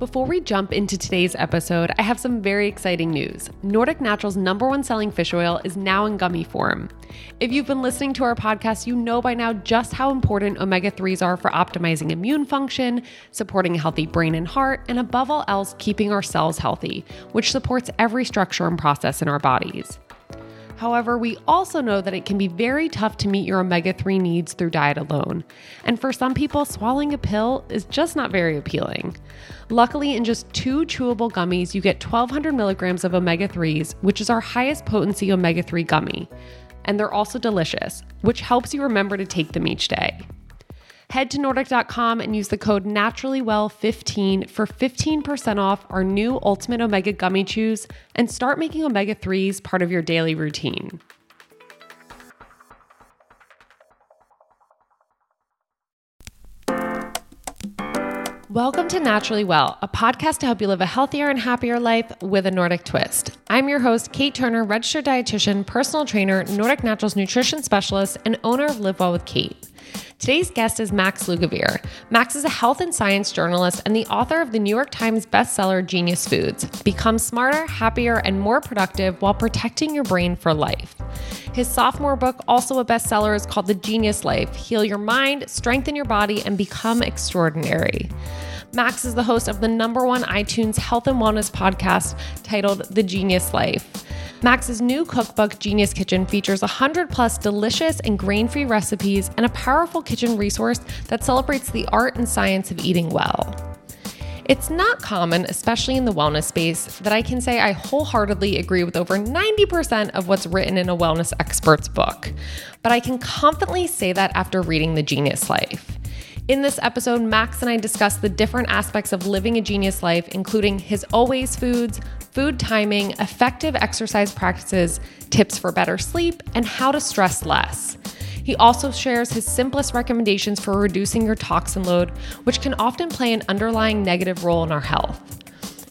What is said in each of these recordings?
Before we jump into today's episode, I have some very exciting news. Nordic Naturals' number one selling fish oil is now in gummy form. If you've been listening to our podcast, you know by now just how important omega 3s are for optimizing immune function, supporting a healthy brain and heart, and above all else, keeping our cells healthy, which supports every structure and process in our bodies. However, we also know that it can be very tough to meet your omega 3 needs through diet alone. And for some people, swallowing a pill is just not very appealing. Luckily, in just two chewable gummies, you get 1200 milligrams of omega 3s, which is our highest potency omega 3 gummy. And they're also delicious, which helps you remember to take them each day. Head to Nordic.com and use the code NaturallyWell15 for 15% off our new Ultimate Omega Gummy Chews and start making omega 3s part of your daily routine. Welcome to Naturally Well, a podcast to help you live a healthier and happier life with a Nordic twist. I'm your host, Kate Turner, registered dietitian, personal trainer, Nordic Naturals nutrition specialist, and owner of Live Well with Kate. Today's guest is Max Lugavere. Max is a health and science journalist and the author of the New York Times bestseller Genius Foods Become Smarter, Happier, and More Productive While Protecting Your Brain for Life. His sophomore book, also a bestseller, is called The Genius Life Heal Your Mind, Strengthen Your Body, and Become Extraordinary. Max is the host of the number one iTunes health and wellness podcast titled The Genius Life. Max's new cookbook, Genius Kitchen, features 100 plus delicious and grain free recipes and a powerful kitchen resource that celebrates the art and science of eating well. It's not common, especially in the wellness space, that I can say I wholeheartedly agree with over 90% of what's written in a wellness expert's book. But I can confidently say that after reading The Genius Life. In this episode, Max and I discuss the different aspects of living a genius life, including his always foods, food timing, effective exercise practices, tips for better sleep, and how to stress less. He also shares his simplest recommendations for reducing your toxin load, which can often play an underlying negative role in our health.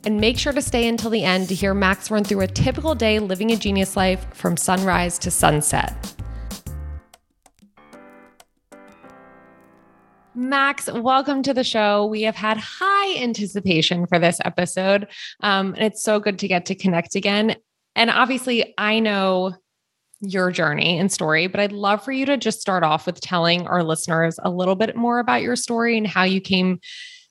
And make sure to stay until the end to hear Max run through a typical day living a genius life from sunrise to sunset. Max, welcome to the show. We have had high anticipation for this episode. Um, and it's so good to get to connect again. And obviously, I know your journey and story, but I'd love for you to just start off with telling our listeners a little bit more about your story and how you came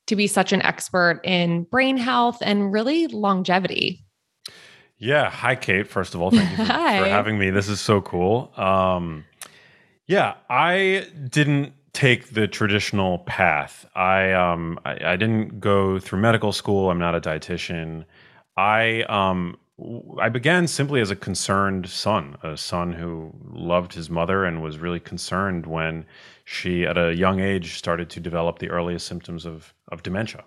to be such an expert in brain health and really longevity. Yeah. Hi, Kate. First of all, thank you for, for having me. This is so cool. Um, yeah, I didn't take the traditional path. I um I, I, didn't go through medical school. I'm not a dietitian. I um I began simply as a concerned son, a son who loved his mother and was really concerned when she, at a young age, started to develop the earliest symptoms of of dementia,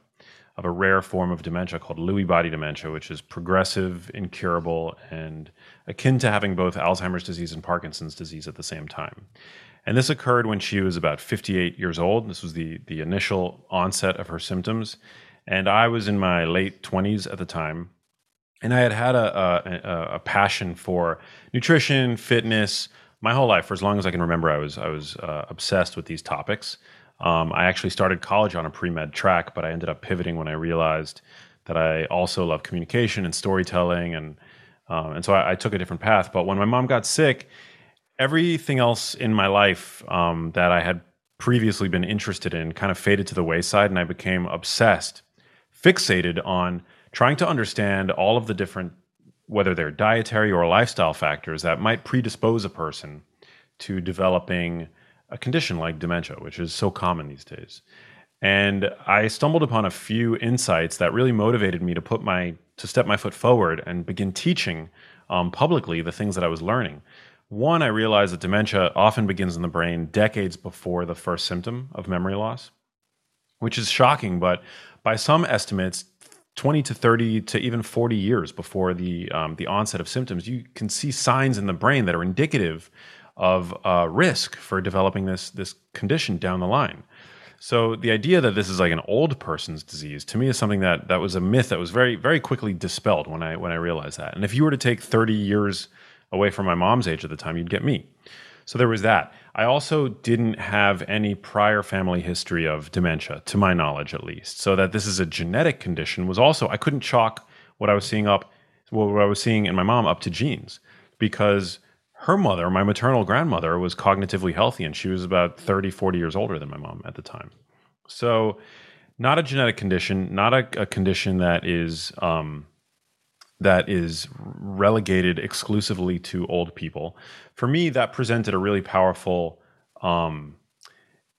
of a rare form of dementia called Lewy body dementia, which is progressive, incurable, and akin to having both Alzheimer's disease and Parkinson's disease at the same time. And this occurred when she was about 58 years old. This was the, the initial onset of her symptoms. And I was in my late 20s at the time. And I had had a, a, a passion for nutrition, fitness, my whole life. For as long as I can remember, I was, I was uh, obsessed with these topics. Um, I actually started college on a pre med track, but I ended up pivoting when I realized that I also love communication and storytelling. And, um, and so I, I took a different path. But when my mom got sick, everything else in my life um, that I had previously been interested in kind of faded to the wayside, and I became obsessed, fixated on trying to understand all of the different, whether they're dietary or lifestyle factors that might predispose a person to developing a condition like dementia, which is so common these days. And I stumbled upon a few insights that really motivated me to put my to step my foot forward and begin teaching um, publicly the things that I was learning. One, I realized that dementia often begins in the brain decades before the first symptom of memory loss, which is shocking, but by some estimates, 20 to 30 to even 40 years before the, um, the onset of symptoms, you can see signs in the brain that are indicative of uh, risk for developing this, this condition down the line. So the idea that this is like an old person's disease to me is something that that was a myth that was very very quickly dispelled when I when I realized that. And if you were to take 30 years away from my mom's age at the time, you'd get me. So there was that. I also didn't have any prior family history of dementia, to my knowledge at least. So that this is a genetic condition was also, I couldn't chalk what I was seeing up, what I was seeing in my mom up to genes because her mother, my maternal grandmother, was cognitively healthy and she was about 30, 40 years older than my mom at the time. So, not a genetic condition, not a, a condition that is um, that is relegated exclusively to old people. For me, that presented a really powerful. Um,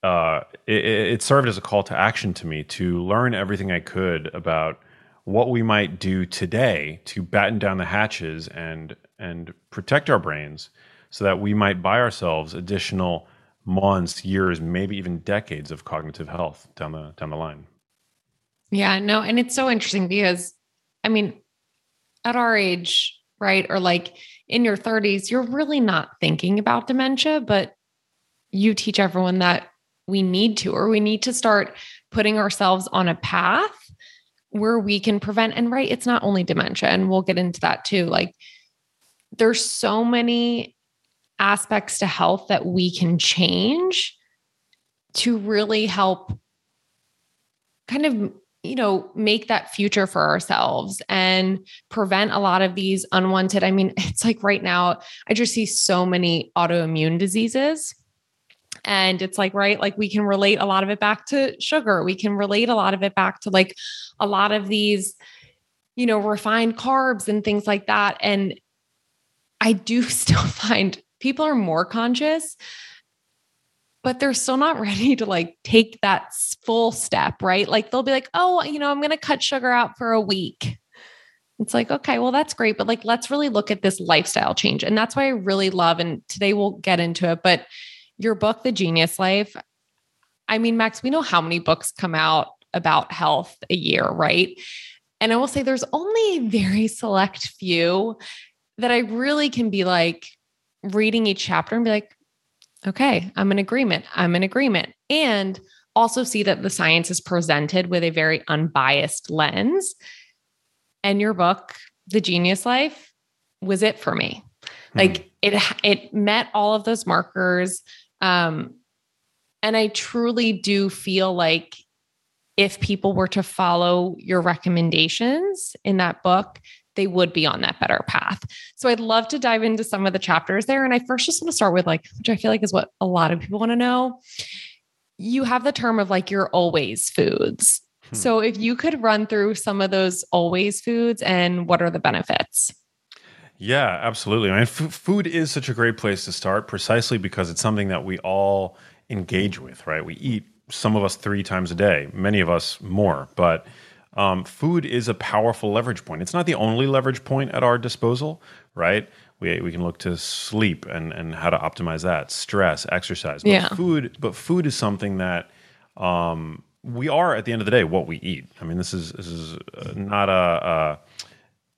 uh, it, it served as a call to action to me to learn everything I could about what we might do today to batten down the hatches and and protect our brains so that we might buy ourselves additional months, years, maybe even decades of cognitive health down the down the line. Yeah, no, and it's so interesting because I mean, at our age, right, or like in your 30s, you're really not thinking about dementia, but you teach everyone that we need to, or we need to start putting ourselves on a path where we can prevent. And right, it's not only dementia, and we'll get into that too. Like, there's so many aspects to health that we can change to really help kind of you know make that future for ourselves and prevent a lot of these unwanted i mean it's like right now i just see so many autoimmune diseases. And it's like right like we can relate a lot of it back to sugar. We can relate a lot of it back to like a lot of these you know refined carbs and things like that. And i do still find people are more conscious but they're still not ready to like take that full step, right? Like they'll be like, "Oh, you know, I'm going to cut sugar out for a week." It's like, "Okay, well that's great, but like let's really look at this lifestyle change." And that's why I really love and today we'll get into it, but your book The Genius Life, I mean, Max, we know how many books come out about health a year, right? And I will say there's only a very select few that I really can be like, reading each chapter and be like, okay, I'm in agreement. I'm in agreement. And also see that the science is presented with a very unbiased lens. And your book, The Genius Life, was it for me. Hmm. Like it it met all of those markers. Um, and I truly do feel like if people were to follow your recommendations in that book, they would be on that better path. So I'd love to dive into some of the chapters there. And I first just want to start with like, which I feel like is what a lot of people want to know. You have the term of like your always foods. Hmm. So if you could run through some of those always foods and what are the benefits? Yeah, absolutely. I mean, f- food is such a great place to start precisely because it's something that we all engage with, right? We eat some of us three times a day, many of us more, but um, food is a powerful leverage point. It's not the only leverage point at our disposal, right? We, we can look to sleep and, and how to optimize that, stress, exercise. But yeah. food, but food is something that um, we are at the end of the day what we eat. I mean, this is this is uh, not a,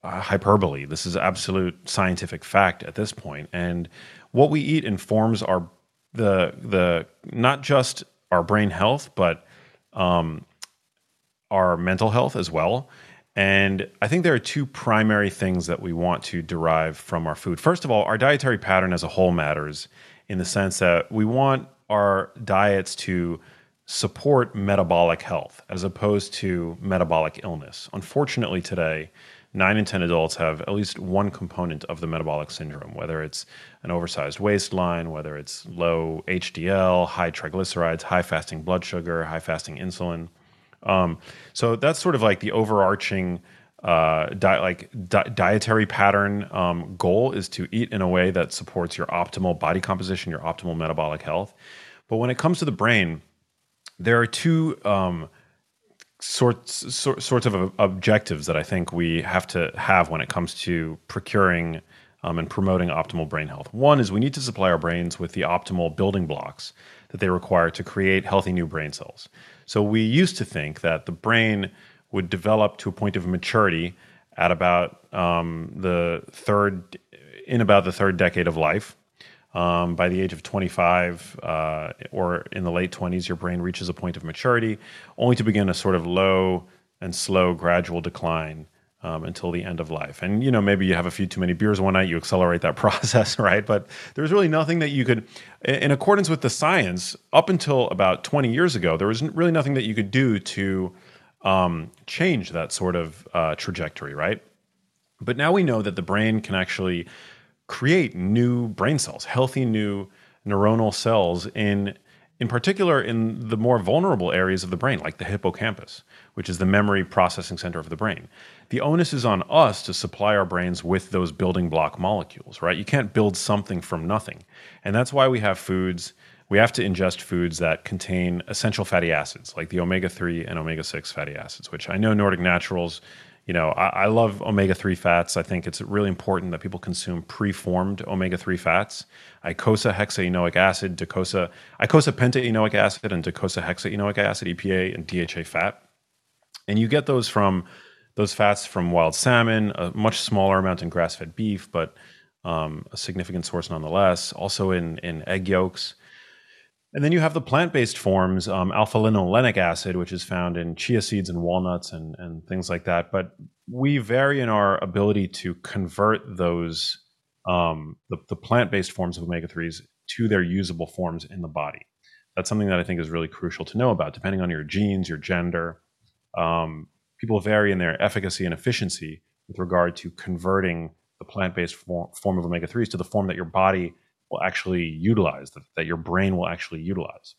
a, a hyperbole. This is absolute scientific fact at this point. point, and what we eat informs our the the not just our brain health, but um, our mental health as well. And I think there are two primary things that we want to derive from our food. First of all, our dietary pattern as a whole matters in the sense that we want our diets to support metabolic health as opposed to metabolic illness. Unfortunately, today, nine in 10 adults have at least one component of the metabolic syndrome, whether it's an oversized waistline, whether it's low HDL, high triglycerides, high fasting blood sugar, high fasting insulin. Um, so that's sort of like the overarching uh, di- like di- dietary pattern um, goal is to eat in a way that supports your optimal body composition, your optimal metabolic health. But when it comes to the brain, there are two um, sorts sor- sorts of objectives that I think we have to have when it comes to procuring um, and promoting optimal brain health. One is we need to supply our brains with the optimal building blocks that they require to create healthy new brain cells. So we used to think that the brain would develop to a point of maturity at about um, the third, in about the third decade of life. Um, by the age of 25 uh, or in the late 20s, your brain reaches a point of maturity, only to begin a sort of low and slow, gradual decline um, until the end of life. And you know, maybe you have a few too many beers one night, you accelerate that process, right? But there's really nothing that you could, in accordance with the science, up until about 20 years ago, there was really nothing that you could do to um, change that sort of uh, trajectory, right? But now we know that the brain can actually create new brain cells, healthy new neuronal cells in in particular in the more vulnerable areas of the brain, like the hippocampus, which is the memory processing center of the brain. The onus is on us to supply our brains with those building block molecules, right? You can't build something from nothing. And that's why we have foods, we have to ingest foods that contain essential fatty acids, like the omega 3 and omega 6 fatty acids, which I know Nordic Naturals you know, I, I love omega 3 fats. I think it's really important that people consume preformed omega 3 fats. Icosa hexaenoic acid, Dicosa, Icosa pentaenoic acid, and Dicosa hexaenoic acid, EPA, and DHA fat. And you get those from those fats from wild salmon, a much smaller amount in grass fed beef, but um, a significant source nonetheless. Also in, in egg yolks. And then you have the plant based forms, um, alpha linolenic acid, which is found in chia seeds and walnuts and, and things like that. But we vary in our ability to convert those, um, the, the plant based forms of omega 3s to their usable forms in the body. That's something that I think is really crucial to know about, depending on your genes, your gender. Um, people vary in their efficacy and efficiency with regard to converting the plant based form, of omega 3s to the form that your body will actually utilize, that, that your brain will actually utilize.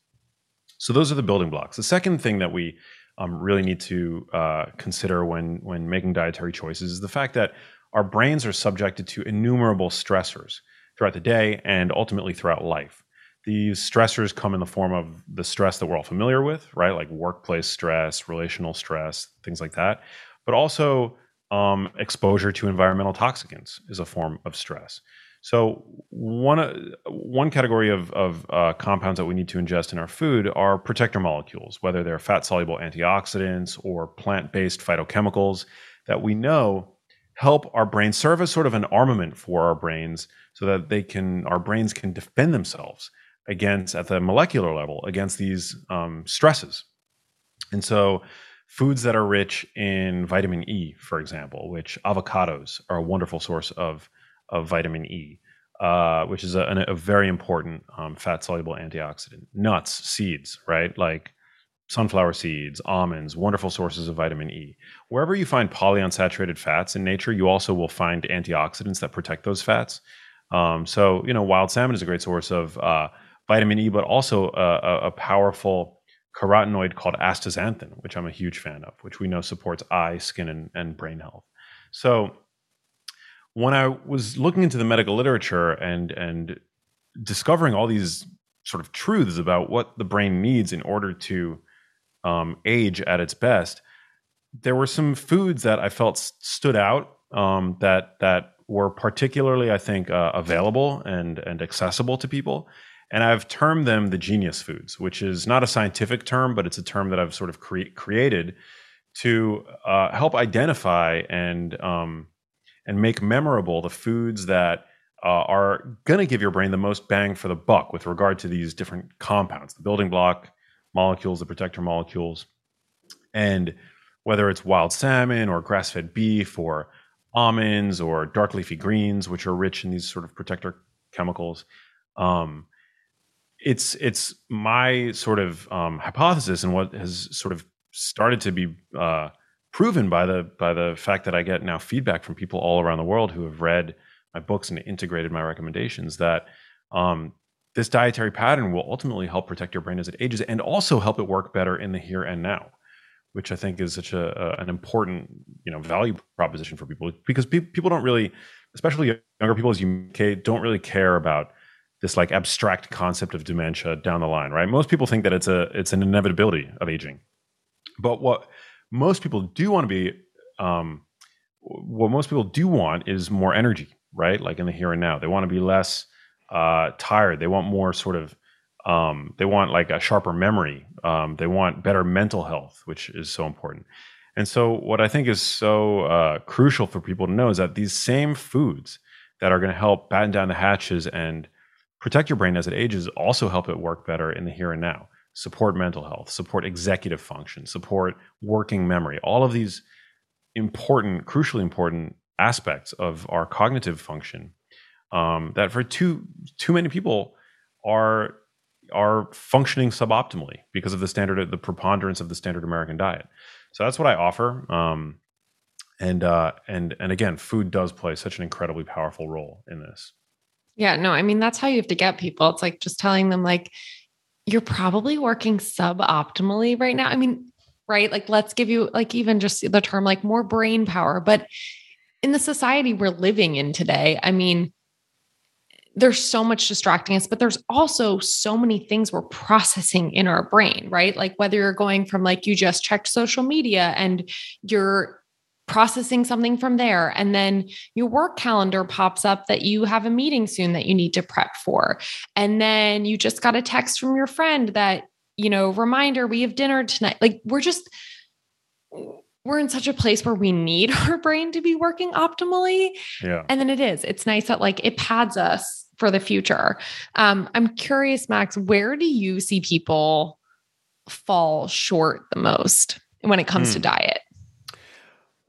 So those are the building blocks. The second thing that we um, really need to uh, consider when when making dietary choices is the fact that our brains are subjected to innumerable stressors throughout the day and ultimately throughout life. These stressors come in the form of the stress that we're all familiar with, right? Like workplace stress, relational stress, things like that. But also um, exposure to environmental toxicants is a form of stress. So one uh, one category of of uh, compounds that we need to ingest in our food are protector molecules, whether they're fat soluble antioxidants or plant based phytochemicals that we know help our brains serve as sort of an armament for our brains, so that they can our brains can defend themselves against at the molecular level against these um, stresses. And so foods that are rich in vitamin E, for example, which avocados are a wonderful source of of vitamin E, uh, which is a, a very important um, fat soluble antioxidant. Nuts, seeds, right? Like sunflower seeds, almonds, wonderful sources of vitamin E. Wherever you find polyunsaturated fats in nature, you also will find antioxidants that protect those fats. Um, so, you know, wild salmon is a great source of uh, vitamin E, but also a, a, powerful carotenoid called astaxanthin, which I'm a huge fan of, which we know supports eye, skin, and, and brain health. So, when I was looking into the medical literature and and discovering all these sort of truths about what the brain needs in order to um, age at its best, there were some foods that I felt stood out um, that that were particularly, I think, uh, available and and accessible to people. And I've termed them the genius foods, which is not a scientific term, but it's a term that I've sort of cre- created to uh, help identify and um, and make memorable the foods that uh, are going to give your brain the most bang for the buck with regard to these different compounds, the building block molecules, the protector molecules. And whether it's wild salmon or grass fed beef or almonds or dark leafy greens, which are rich in these sort of protector chemicals. Um, it's it's my sort of um, hypothesis and what has sort of started to be uh, proven by the by the fact that I get now feedback from people all around the world who have read my books and integrated my recommendations that um, this dietary pattern will ultimately help protect your brain as it ages and also help it work better in the here and now which i think is such a, a an important you know value proposition for people because pe- people don't really especially younger people as you don't really care about this like abstract concept of dementia down the line right? Most people think that it's a it's an inevitability of aging. But what most people do want to be um, what most people do want is more energy right? Like in the here and now. They want to be less uh, tired. They want more sort of um, they want like a sharper memory. Um, they want better mental health which is so important. And so what i think is so uh, crucial for people to know is that these same foods that are going to help batten down the hatches and protect your brain as it ages also help it work better in the here and now support mental health, support executive function, support working memory. All of these important, crucially important aspects of our cognitive function um, that for too too many people are are functioning suboptimally because of the standard the preponderance of the standard American diet. So that's what I offer. Um, and uh, and and again, food does play such an incredibly powerful role in this. Yeah, no, I mean that's how you have to get people. It's like just telling them like you're probably working suboptimally right now. I mean, right? Like let's give you like even just the term like more brain power, but in the society we're living in today, I mean, there's so much distracting us, but there's also so many things we're processing in our brain, right? Like whether you're going from like you just checked social media and you're processing something from there. And then your work calendar pops up that you have a meeting soon that you need to prep for. And then you just got a text from your friend that, you know, reminder, we have dinner tonight. Like we're just, we're in such a place where we need our brain to be working optimally. Yeah. And then it is. It's nice that like it pads us for the future. Um, I'm curious, Max, where do you see people fall short the most when it comes to hmm. diet?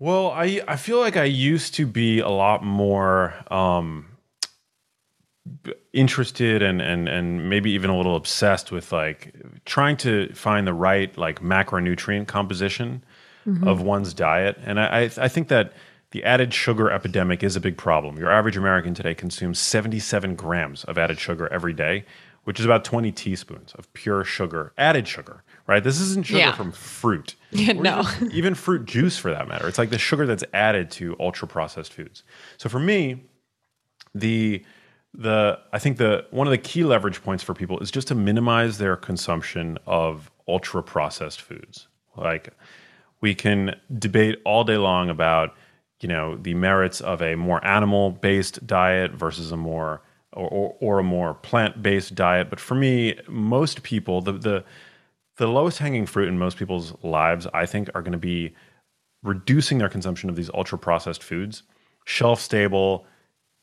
Well, I I feel like I used to be a lot more um, interested and and and maybe even a little obsessed with like trying to find the right like macronutrient composition mm-hmm. of one's diet. And I, I think that the added sugar epidemic is a big problem. Your average American today consumes 77 grams of added sugar every day, which is about 20 teaspoons of pure sugar, added sugar, right? This isn't sugar yeah. from fruit. no. Even, even fruit juice for that matter. It's like the sugar that's added to ultra processed foods. So for me, the the I think the one of the key leverage points for people is just to minimize their consumption of ultra processed foods. Like we can debate all day long about you know the merits of a more animal based diet versus a more or, or, or a more plant based diet but for me most people the the the lowest hanging fruit in most people's lives i think are going to be reducing their consumption of these ultra processed foods shelf stable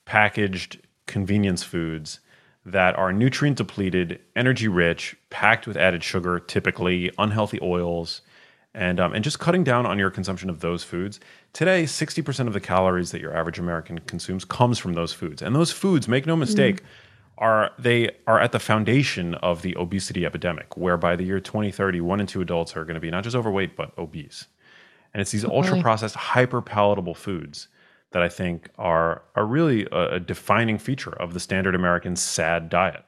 packaged convenience foods that are nutrient depleted energy rich packed with added sugar typically unhealthy oils and um, and just cutting down on your consumption of those foods. Today, sixty percent of the calories that your average American consumes comes from those foods, and those foods, make no mistake. Mm. Are they are at the foundation of the obesity epidemic, where by the year 2030, one in two adults are going to be not just overweight but obese, and it's these oh, ultra processed, hyper palatable foods that I think are are really a, a defining feature of the standard American sad diet.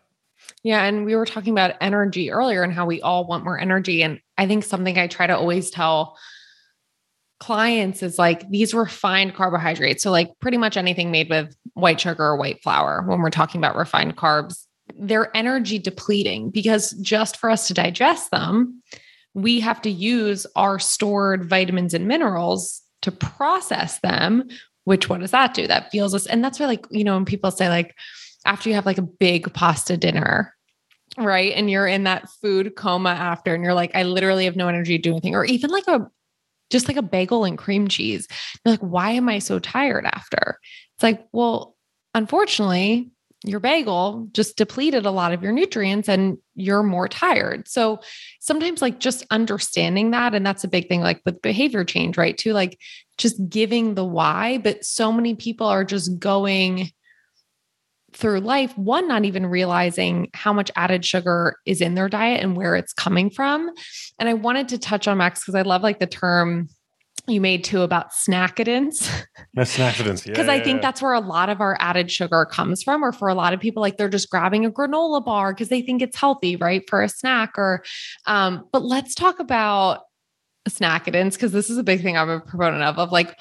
Yeah. And we were talking about energy earlier and how we all want more energy. And I think something I try to always tell clients is like these refined carbohydrates. So, like pretty much anything made with white sugar or white flour, when we're talking about refined carbs, they're energy depleting because just for us to digest them, we have to use our stored vitamins and minerals to process them. Which, what does that do? That feels us. And that's why, like, you know, when people say, like, after you have like a big pasta dinner, right? And you're in that food coma after, and you're like, I literally have no energy to do anything, or even like a just like a bagel and cream cheese. You're like, why am I so tired after? It's like, well, unfortunately, your bagel just depleted a lot of your nutrients and you're more tired. So sometimes, like, just understanding that, and that's a big thing, like with behavior change, right? Too, like, just giving the why. But so many people are just going through life, one, not even realizing how much added sugar is in their diet and where it's coming from. And I wanted to touch on Max because I love like the term you made too about snackadence. snackadence, yeah. Because I think that's where a lot of our added sugar comes from, or for a lot of people, like they're just grabbing a granola bar because they think it's healthy, right? For a snack. Or um, but let's talk about snackadence because this is a big thing I'm a proponent of, of like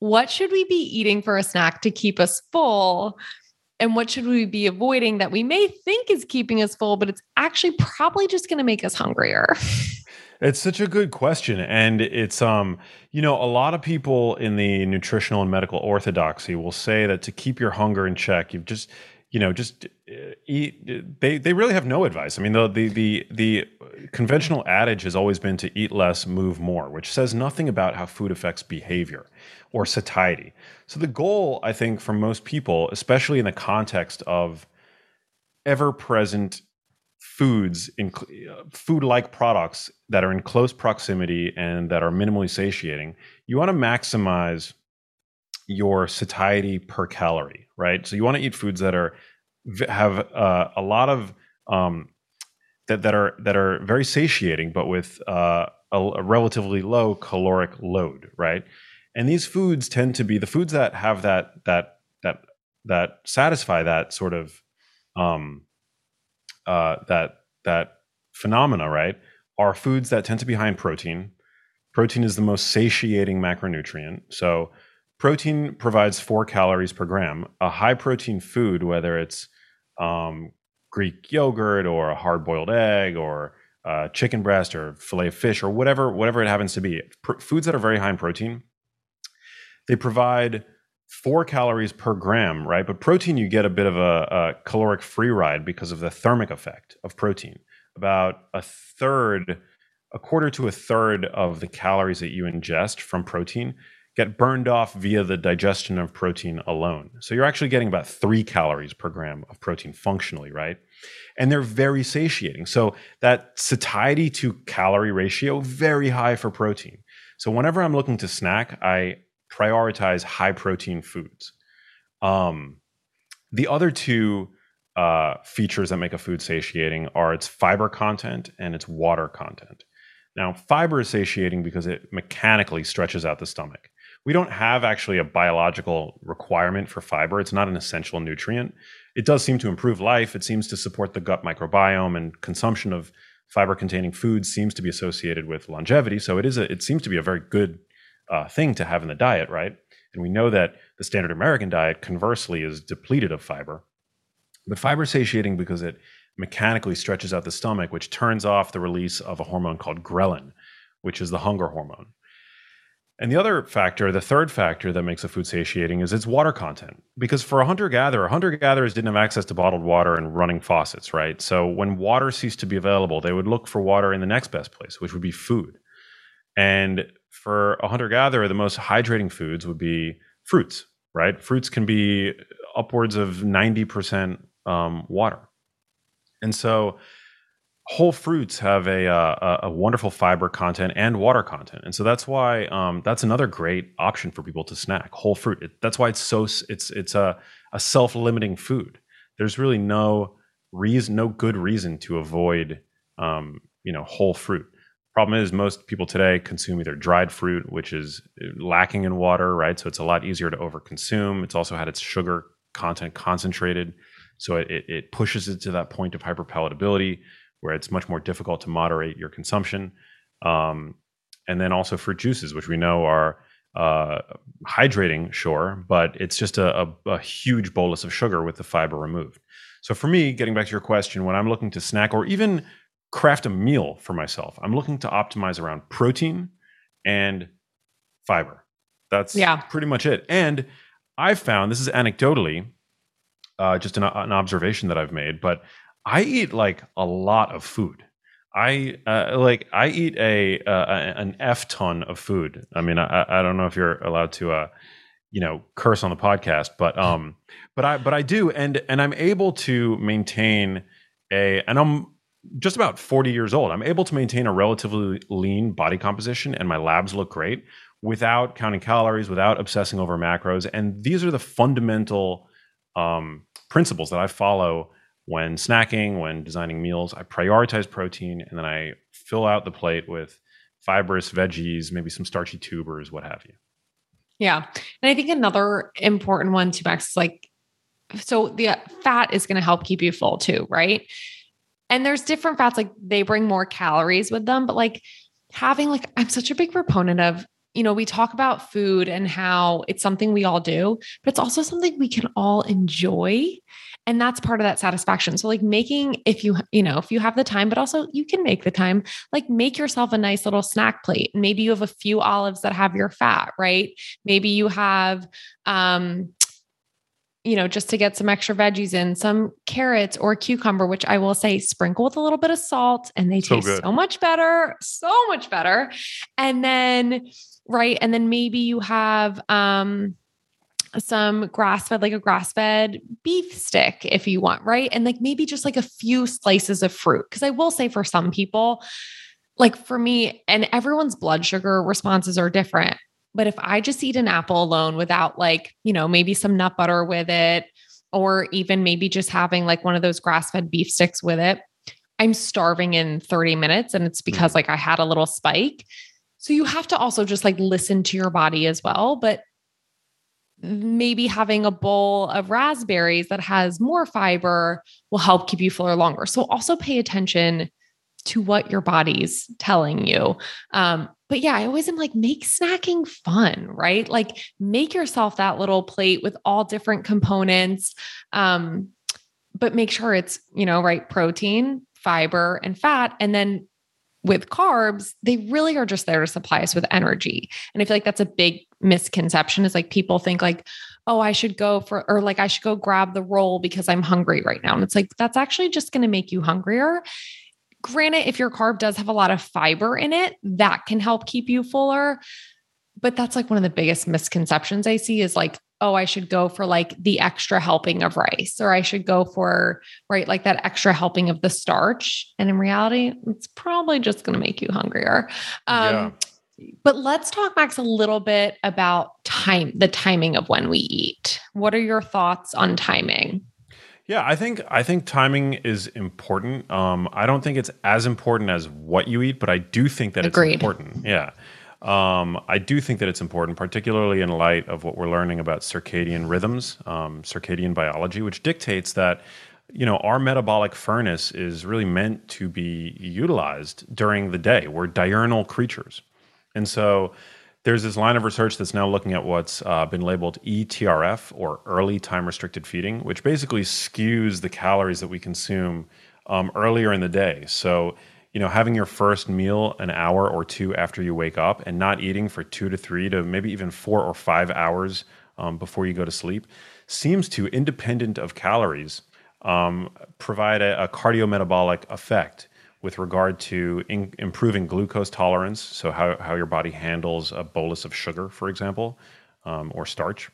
what should we be eating for a snack to keep us full and what should we be avoiding that we may think is keeping us full, but it's actually probably just going to make us hungrier? It's such a good question. And it's, um, you know, a lot of people in the nutritional and medical orthodoxy will say that to keep your hunger in check, you've just, you know, just uh, eat. They, they really have no advice. I mean, the, the, the, the conventional adage has always been to eat less, move more, which says nothing about how food affects behavior or satiety. So the goal, I think, for most people, especially in the context of ever present foods in food like products that are in close proximity and that are minimally satiating you want to maximize your satiety per calorie right so you want to eat foods that are have uh, a lot of um, that that are that are very satiating but with uh, a, a relatively low caloric load right and these foods tend to be the foods that have that that that that satisfy that sort of um, uh, that that phenomena, right, are foods that tend to be high in protein. Protein is the most satiating macronutrient. So protein provides four calories per gram. A high protein food, whether it's um, Greek yogurt or a hard boiled egg or uh, chicken breast or fillet of fish or whatever whatever it happens to be, foods that are very high in protein, they provide four calories per gram, right? But protein, you get a bit of a, a, caloric free ride because of the thermic effect of protein. About a third, a quarter to a third of the calories that you ingest from protein get burned off via the digestion of protein alone. So you're actually getting about three calories per gram of protein functionally, right? And they're very satiating. So that satiety to calorie ratio, very high for protein. So whenever I'm looking to snack, I prioritize high protein foods. Um, the other two uh, features that make a food satiating are its fiber content and its water content. Now, fiber is satiating because it mechanically stretches out the stomach. We don't have actually a biological requirement for fiber. It's not an essential nutrient. It does seem to improve life. It seems to support the gut microbiome, and consumption of fiber containing foods seems to be associated with longevity. So it is a, it seems to be a very good uh, thing to have in the diet, right? And we know that the standard American diet, conversely, is depleted of fiber. But fiber is satiating because it mechanically stretches out the stomach, which turns off the release of a hormone called ghrelin, which is the hunger hormone. And the other factor, the third factor that makes a food satiating is its water content. Because for a hunter gatherer, hunter gatherers didn't have access to bottled water and running faucets, right? So when water ceased to be available, they would look for water in the next best place, which would be food. And for a hunter gatherer, the most hydrating foods would be fruits, right? Fruits can be upwards of 90% um, water. And so whole fruits have a, uh, a wonderful fiber content and water content. And so that's why um, that's another great option for people to snack whole fruit. It, that's why it's so, it's, it's a, a self-limiting food. There's really no reason, no good reason to avoid, um, you know, whole fruit. Problem is, most people today consume either dried fruit, which is lacking in water, right? So it's a lot easier to overconsume. It's also had its sugar content concentrated. So it, it pushes it to that point of hyperpalatability where it's much more difficult to moderate your consumption. Um, and then also fruit juices, which we know are uh, hydrating, sure, but it's just a, a, a, huge bolus of sugar with the fiber removed. So for me, getting back to your question, when I'm looking to snack or even craft a meal for myself. I'm looking to optimize around protein and fiber. That's yeah. pretty much it. And I've found this is anecdotally uh, just an, an, observation that I've made, but I eat like a lot of food. I uh, like I eat a uh, an f ton of food. I mean, I, I don't know if you're allowed to, uh, you know, curse on the podcast, but um, but I but I do, and and I'm able to maintain a, and I'm just about 40 years old. I'm able to maintain a relatively lean body composition and my labs look great without counting calories, without obsessing over macros. And these are the fundamental um, principles that I follow when snacking, when designing meals. I prioritize protein and then I fill out the plate with fibrous veggies, maybe some starchy tubers, what have you. Yeah. And I think another important one to Max is like, so the fat is going to help keep you full too, right? And there's different fats, like they bring more calories with them, but like having, like, I'm such a big proponent of, you know, we talk about food and how it's something we all do, but it's also something we can all enjoy. And that's part of that satisfaction. So, like, making, if you, you know, if you have the time, but also you can make the time, like, make yourself a nice little snack plate. Maybe you have a few olives that have your fat, right? Maybe you have, um, you know, just to get some extra veggies in, some carrots or cucumber, which I will say sprinkle with a little bit of salt and they taste so, so much better, so much better. And then, right. And then maybe you have, um, some grass fed, like a grass fed beef stick if you want, right? And like maybe just like a few slices of fruit. Cause I will say for some people, like for me, and everyone's blood sugar responses are different. But if I just eat an apple alone without like, you know, maybe some nut butter with it, or even maybe just having like one of those grass fed beef sticks with it, I'm starving in 30 minutes. And it's because mm. like I had a little spike. So you have to also just like listen to your body as well. But maybe having a bowl of raspberries that has more fiber will help keep you fuller longer. So also pay attention to what your body's telling you. Um, but yeah, I always am like, make snacking fun, right? Like, make yourself that little plate with all different components. Um, but make sure it's, you know, right protein, fiber, and fat. And then with carbs, they really are just there to supply us with energy. And I feel like that's a big misconception is like people think like, oh, I should go for, or like I should go grab the roll because I'm hungry right now. And it's like, that's actually just going to make you hungrier. Granted, if your carb does have a lot of fiber in it, that can help keep you fuller. But that's like one of the biggest misconceptions I see is like, oh, I should go for like the extra helping of rice, or I should go for, right, like that extra helping of the starch. And in reality, it's probably just going to make you hungrier. Um, yeah. But let's talk, Max, a little bit about time, the timing of when we eat. What are your thoughts on timing? Yeah, I think I think timing is important. Um, I don't think it's as important as what you eat, but I do think that Agreed. it's important. Yeah. Um, I do think that it's important, particularly in light of what we're learning about circadian rhythms, um, circadian biology, which dictates that you know our metabolic furnace is really meant to be utilized during the day. We're diurnal creatures, and so there's this line of research that's now looking at what's uh, been labeled ETRF or early time restricted feeding, which basically skews the calories that we consume um, earlier in the day. So, you know, having your first meal an hour or two after you wake up and not eating for two to three to maybe even four or five hours um, before you go to sleep seems to, independent of calories, um, provide a, a cardiometabolic effect with regard to in, improving glucose tolerance, so how, how your body handles a bolus of sugar, for example, um, or starch,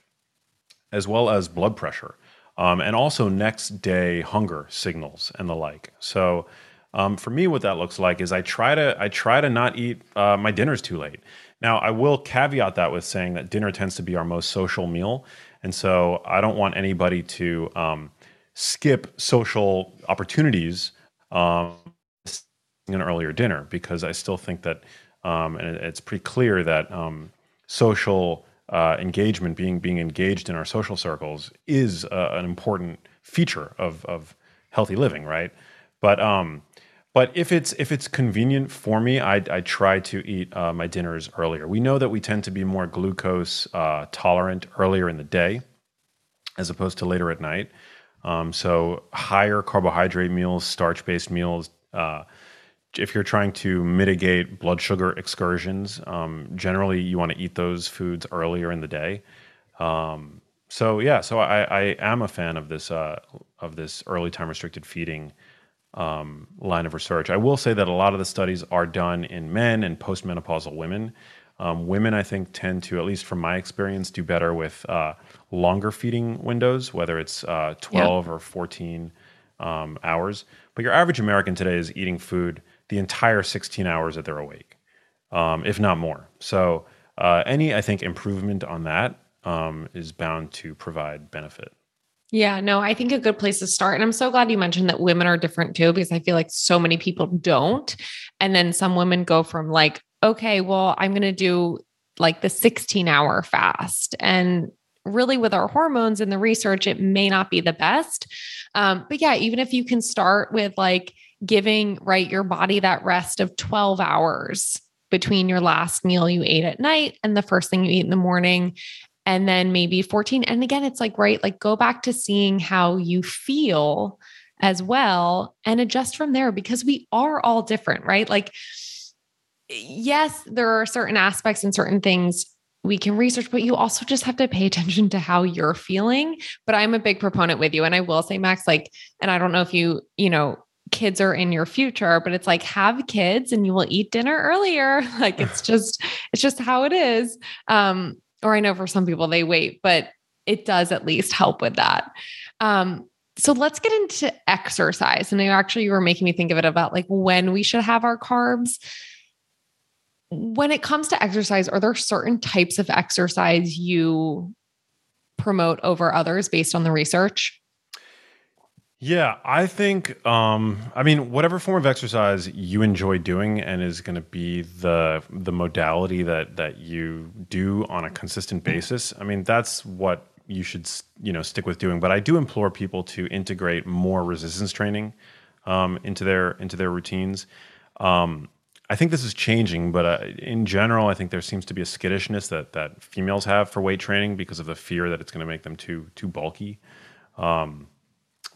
as well as blood pressure, um, and also next day hunger signals and the like. So, um, for me, what that looks like is I try to I try to not eat uh, my dinners too late. Now, I will caveat that with saying that dinner tends to be our most social meal, and so I don't want anybody to um, skip social opportunities um, an earlier dinner because I still think that, um, and it's pretty clear that um, social uh, engagement, being being engaged in our social circles, is uh, an important feature of of healthy living, right? But um, but if it's if it's convenient for me, I, I try to eat uh, my dinners earlier. We know that we tend to be more glucose uh, tolerant earlier in the day, as opposed to later at night. Um, so higher carbohydrate meals, starch based meals. If you're trying to mitigate blood sugar excursions, um, generally you want to eat those foods earlier in the day. Um, so yeah, so I, I, am a fan of this uh, of this early time restricted feeding um, line of research. I will say that a lot of the studies are done in men and postmenopausal women. Um, women, I think, tend to, at least from my experience, do better with uh, longer feeding windows, whether it's uh, 12 yep. or 14 um, hours. But your average American today is eating food the entire 16 hours that they're awake, um, if not more. So uh, any, I think, improvement on that um, is bound to provide benefit. Yeah, no, I think a good place to start. And I'm so glad you mentioned that women are different too, because I feel like so many people don't. And then some women go from like, okay, well, I'm going to do like the 16 hour fast. And really, with our hormones and the research, it may not be the best. Um, but yeah, even if you can start with like, giving right your body that rest of 12 hours between your last meal you ate at night and the first thing you eat in the morning and then maybe 14 and again it's like right like go back to seeing how you feel as well and adjust from there because we are all different right like yes there are certain aspects and certain things we can research, but you also just have to pay attention to how you're feeling. But I'm a big proponent with you. And I will say, Max, like, and I don't know if you, you know, kids are in your future, but it's like have kids and you will eat dinner earlier. Like it's just, it's just how it is. Um, or I know for some people they wait, but it does at least help with that. Um, so let's get into exercise. And actually, you were making me think of it about like when we should have our carbs. When it comes to exercise, are there certain types of exercise you promote over others based on the research? Yeah, I think um I mean whatever form of exercise you enjoy doing and is going to be the the modality that that you do on a consistent basis. I mean that's what you should you know stick with doing, but I do implore people to integrate more resistance training um into their into their routines. Um I think this is changing, but uh, in general, I think there seems to be a skittishness that that females have for weight training because of the fear that it's going to make them too too bulky. Um,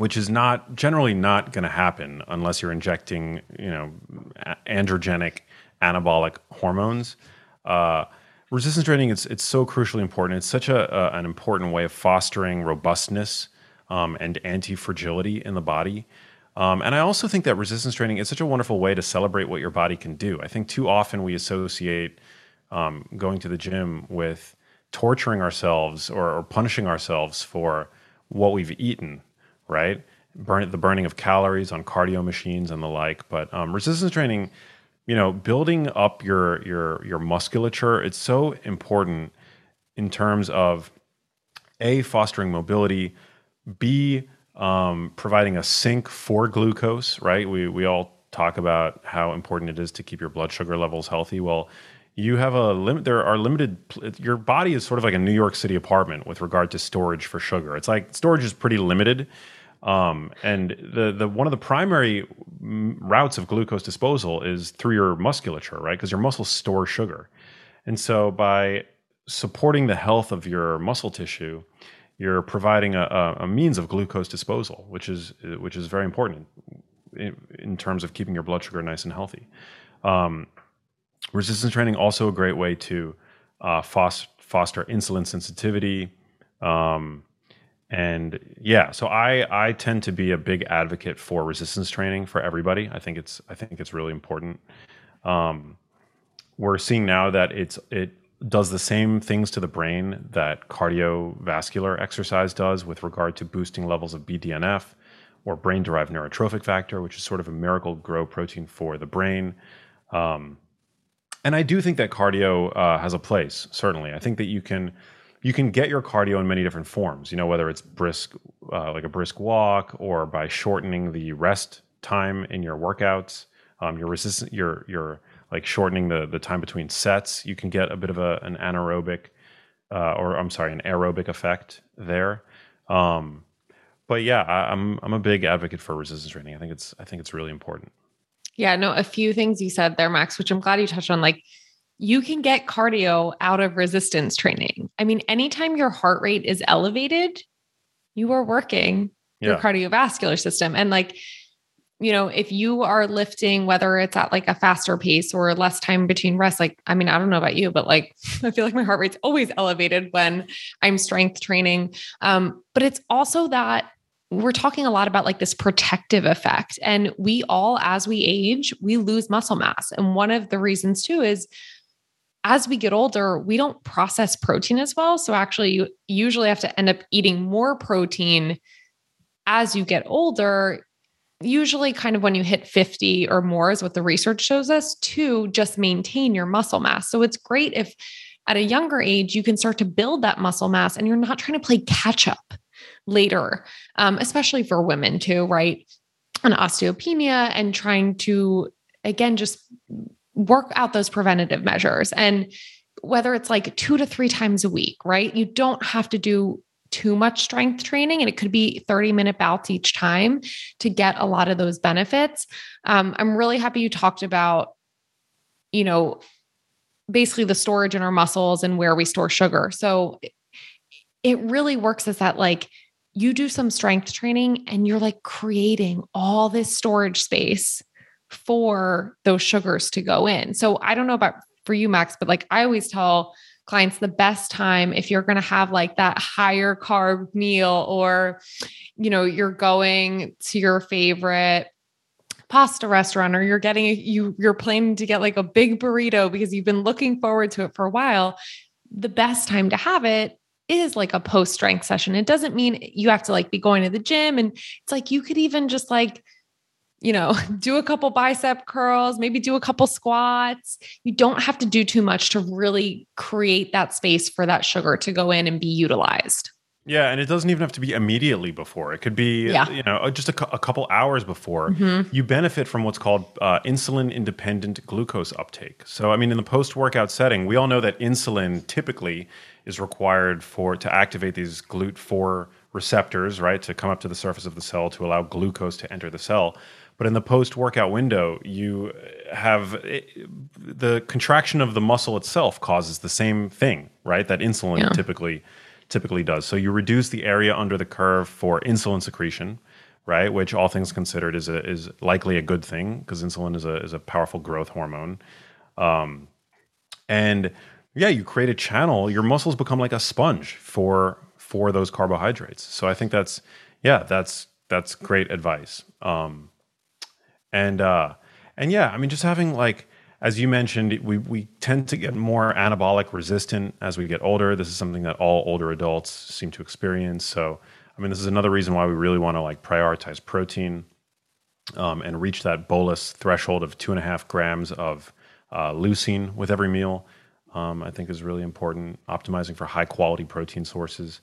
which is not generally not going to happen unless you're injecting, you know, androgenic anabolic hormones. Uh, resistance training it's it's so crucially important. It's such a, a an important way of fostering robustness um, and anti fragility in the body. Um, and I also think that resistance training is such a wonderful way to celebrate what your body can do. I think too often we associate um, going to the gym with torturing ourselves or, or punishing ourselves for what we've eaten right? Burn the burning of calories on cardio machines and the like. But um, resistance training, you know, building up your your your musculature, it's so important in terms of a fostering mobility, b um, providing a sink for glucose. Right? We we all talk about how important it is to keep your blood sugar levels healthy. Well, you have a limit there are limited your body is sort of like a new york city apartment with regard to storage for sugar it's like storage is pretty limited um, and the the one of the primary routes of glucose disposal is through your musculature, right? Because your muscles store sugar, and so by supporting the health of your muscle tissue, you're providing a, a means of glucose disposal, which is which is very important in, in terms of keeping your blood sugar nice and healthy. Um, resistance training also a great way to uh, foster, foster insulin sensitivity. Um, and yeah so i i tend to be a big advocate for resistance training for everybody. I think it's i think it's really important. Um, we're seeing now that it's it does the same things to the brain that cardiovascular exercise does with regard to boosting levels of bdnf or brain derived neurotrophic factor which is sort of a Miracle-Gro protein for the brain. Um, and i do think that cardio uh, has a place certainly. I think that you can you can get your cardio in many different forms. You know, whether it's brisk, uh, like a brisk walk, or by shortening the rest time in your workouts. Um, you're resistant. You're you're like shortening the the time between sets. You can get a bit of a an anaerobic, uh, or I'm sorry, an aerobic effect there. Um, but yeah, I, I'm I'm a big advocate for resistance training. I think it's I think it's really important. Yeah, no, a few things you said there, Max, which I'm glad you touched on. Like you can get cardio out of resistance training. I mean, anytime your heart rate is elevated, you are working yeah. your cardiovascular system. And like, you know, if you are lifting, whether it's at like a faster pace or less time between rests, like, I mean, I don't know about you, but like, I feel like my heart rate's always elevated when I'm strength training. Um, but it's also that we're talking a lot about like this protective effect. And we all, as we age, we lose muscle mass. And one of the reasons too is as we get older, we don't process protein as well. So actually, you usually have to end up eating more protein as you get older. Usually, kind of when you hit 50 or more, is what the research shows us to just maintain your muscle mass. So it's great if at a younger age you can start to build that muscle mass and you're not trying to play catch up later, um, especially for women too, right? On osteopenia and trying to, again, just work out those preventative measures. And whether it's like two to three times a week, right? You don't have to do too much strength training and it could be 30 minute bouts each time to get a lot of those benefits. Um, I'm really happy you talked about, you know, basically the storage in our muscles and where we store sugar. So it really works as that like you do some strength training and you're like creating all this storage space for those sugars to go in. So I don't know about for you, Max, but like I always tell clients the best time if you're going to have like that higher carb meal or, you know, you're going to your favorite pasta restaurant or you're getting you you're planning to get like a big burrito because you've been looking forward to it for a while the best time to have it is like a post strength session. It doesn't mean you have to like be going to the gym. And it's like you could even just like, you know, do a couple bicep curls, maybe do a couple squats. You don't have to do too much to really create that space for that sugar to go in and be utilized. Yeah, and it doesn't even have to be immediately before. It could be, yeah. you know, just a, a couple hours before. Mm-hmm. You benefit from what's called uh, insulin independent glucose uptake. So, I mean, in the post workout setting, we all know that insulin typically is required for to activate these GLUT4 receptors, right, to come up to the surface of the cell to allow glucose to enter the cell. But in the post workout window, you have it, the contraction of the muscle itself causes the same thing, right? That insulin yeah. typically typically does. So you reduce the area under the curve for insulin secretion, right? Which all things considered is a, is likely a good thing because insulin is a is a powerful growth hormone. Um, and yeah, you create a channel. Your muscles become like a sponge for for those carbohydrates. So I think that's yeah, that's that's great advice. Um, and uh, and yeah, I mean, just having like as you mentioned, we we tend to get more anabolic resistant as we get older. This is something that all older adults seem to experience. So, I mean, this is another reason why we really want to like prioritize protein um, and reach that bolus threshold of two and a half grams of uh, leucine with every meal. Um, I think is really important. Optimizing for high quality protein sources.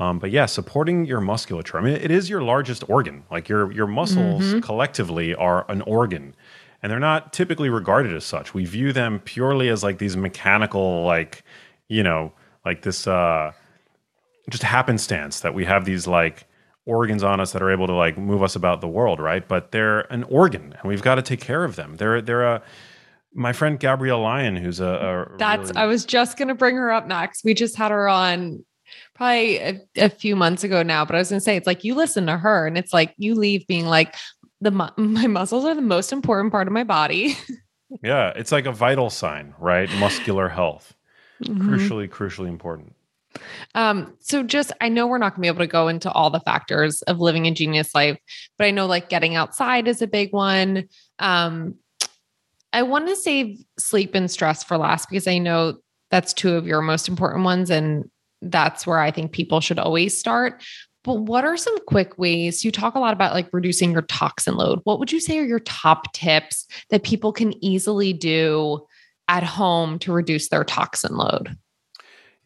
Um, but yeah, supporting your musculature. I mean, it is your largest organ. Like your your muscles mm-hmm. collectively are an organ, and they're not typically regarded as such. We view them purely as like these mechanical, like you know, like this uh, just happenstance that we have these like organs on us that are able to like move us about the world, right? But they're an organ, and we've got to take care of them. They're they're a my friend Gabrielle Lyon, who's a, a that's really... I was just gonna bring her up next. We just had her on probably a, a, few months ago now, but I was going to say, it's like you listen to her and it's like you leave being like, the my muscles are the most important part of my body. yeah, it's like a vital sign, right? Muscular health. Mm-hmm. Crucially, crucially important. Um, so just I know we're not gonna be able to go into all the factors of living a genius life, but I know like getting outside is a big one. Um, I want to save sleep and stress for last because I know that's two of your most important ones. And that's where I think people should always start. But what are some quick ways? You talk a lot about like reducing your toxin load. What would you say are your top tips that people can easily do at home to reduce their toxin load?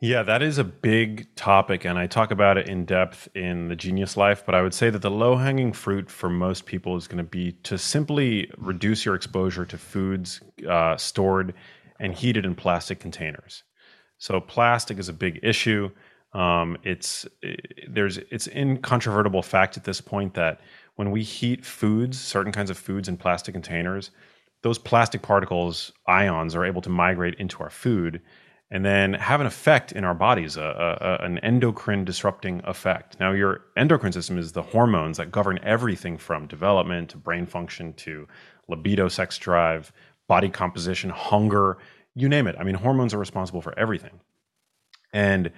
Yeah, that is a big topic, and I talk about it in depth in the Genius Life. But I would say that the low hanging fruit for most people is going to be to simply reduce your exposure to foods uh, stored and heated in plastic containers. So plastic is a big issue. Um, it's there's it's incontrovertible fact at this point that when we heat foods, certain kinds of foods in plastic containers, those plastic particles, ions, are able to migrate into our food and then have an effect in our bodies, a, a, an endocrine disrupting effect. Now, your endocrine system is the hormones that govern everything from development to brain function to libido, sex drive, body composition, hunger, you name it. I mean, hormones are responsible for everything. And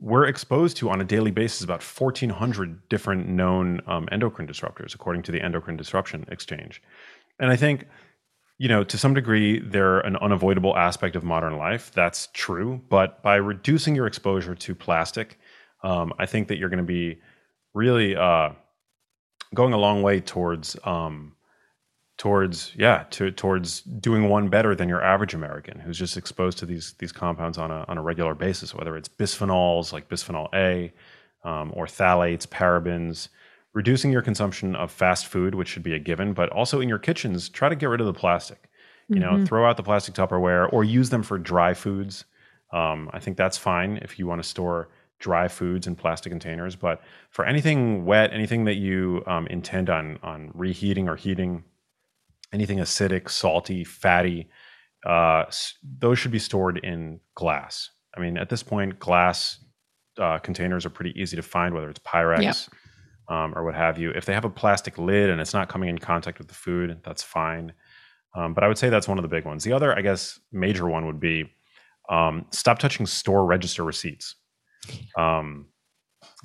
we're exposed to on a daily basis about 1,400 different known um, endocrine disruptors, according to the Endocrine Disruption Exchange. And I think, you know, to some degree, they're an unavoidable aspect of modern life. That's true. But by reducing your exposure to plastic, um, I think that you're going to be really uh, going a long way towards um, towards yeah to towards doing one better than your average American who's just exposed to these these compounds on a on a regular basis, whether it's bisphenols like bisphenol A um, or phthalates, parabens. Reducing your consumption of fast food, which should be a given, but also in your kitchens, try to get rid of the plastic. You mm-hmm. know, throw out the plastic Tupperware or use them for dry foods. Um, I think that's fine if you want to store dry foods in plastic containers. But for anything wet, anything that you um, intend on on reheating or heating, anything acidic, salty, fatty, uh, those should be stored in glass. I mean, at this point, glass uh, containers are pretty easy to find, whether it's Pyrex yep. um, or what have you. If they have a plastic lid and it's not coming in contact with the food, that's fine. Um, but I would say that's one of the big ones. The other, I guess, major one would be um, stop touching store register receipts. Um,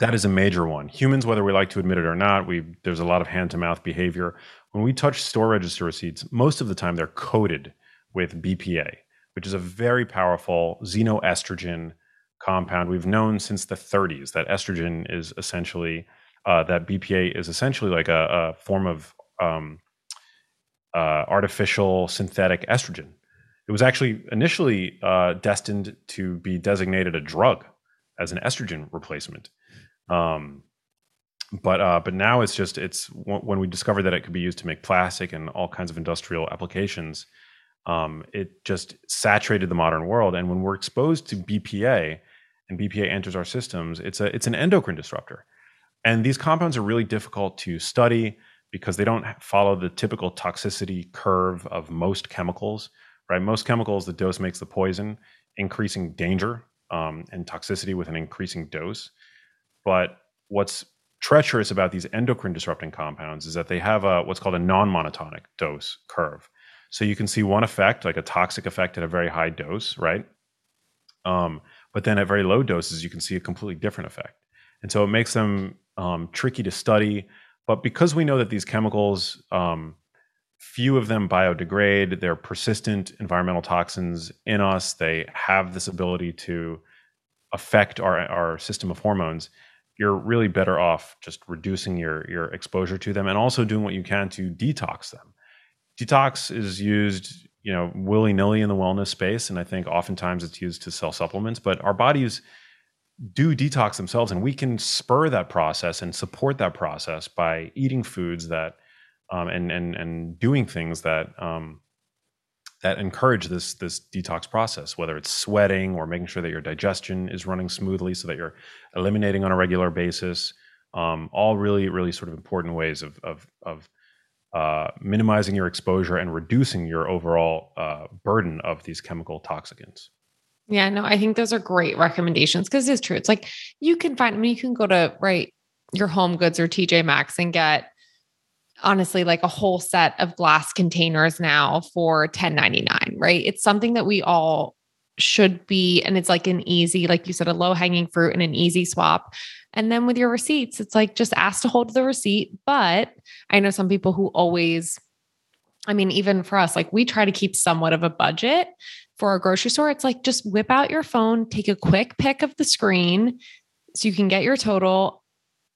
that is a major one. Humans, whether we like to admit it or not, we there's a lot of hand to mouth behavior. When we touch store register receipts, most of the time they're coated with BPA, which is a very powerful xenoestrogen compound. We've known since the 30s that estrogen is essentially uh, that BPA is essentially like a, a form of um, uh, artificial synthetic estrogen. It was actually initially uh, destined to be designated a drug as an estrogen replacement. Um, but uh, but now it's just it's when we discovered that it could be used to make plastic and all kinds of industrial applications. Um, it just saturated the modern world, and when we're exposed to BPA and BPA enters our systems, it's a it's an endocrine disruptor, and these compounds are really difficult to study because they don't follow the typical toxicity curve of most chemicals. Right, most chemicals, the dose makes the poison, increasing danger um, and toxicity with an increasing dose. But what's treacherous about these endocrine disrupting compounds is that they have a what's called a non-monotonic dose curve. So you can see one effect, like a toxic effect at a very high dose, right? Um, but then at very low doses, you can see a completely different effect. And so it makes them um, tricky to study. But because we know that these chemicals, um, few of them biodegrade, they're persistent environmental toxins in us, they have this ability to affect our, our system of hormones you're really better off just reducing your your exposure to them and also doing what you can to detox them. Detox is used, you know, willy-nilly in the wellness space and I think oftentimes it's used to sell supplements, but our bodies do detox themselves and we can spur that process and support that process by eating foods that um, and and and doing things that um, that encourage this this detox process whether it's sweating or making sure that your digestion is running smoothly so that you're eliminating on a regular basis um, all really really sort of important ways of of, of uh, minimizing your exposure and reducing your overall uh, burden of these chemical toxicants. Yeah no i think those are great recommendations because it's true. It's like you can find i mean you can go to right your home goods or tj maxx and get honestly like a whole set of glass containers now for 10.99 right? It's something that we all should be and it's like an easy like you said a low hanging fruit and an easy swap. And then with your receipts it's like just ask to hold the receipt. But i know some people who always i mean even for us like we try to keep somewhat of a budget for our grocery store. It's like just whip out your phone take a quick pic of the screen so you can get your total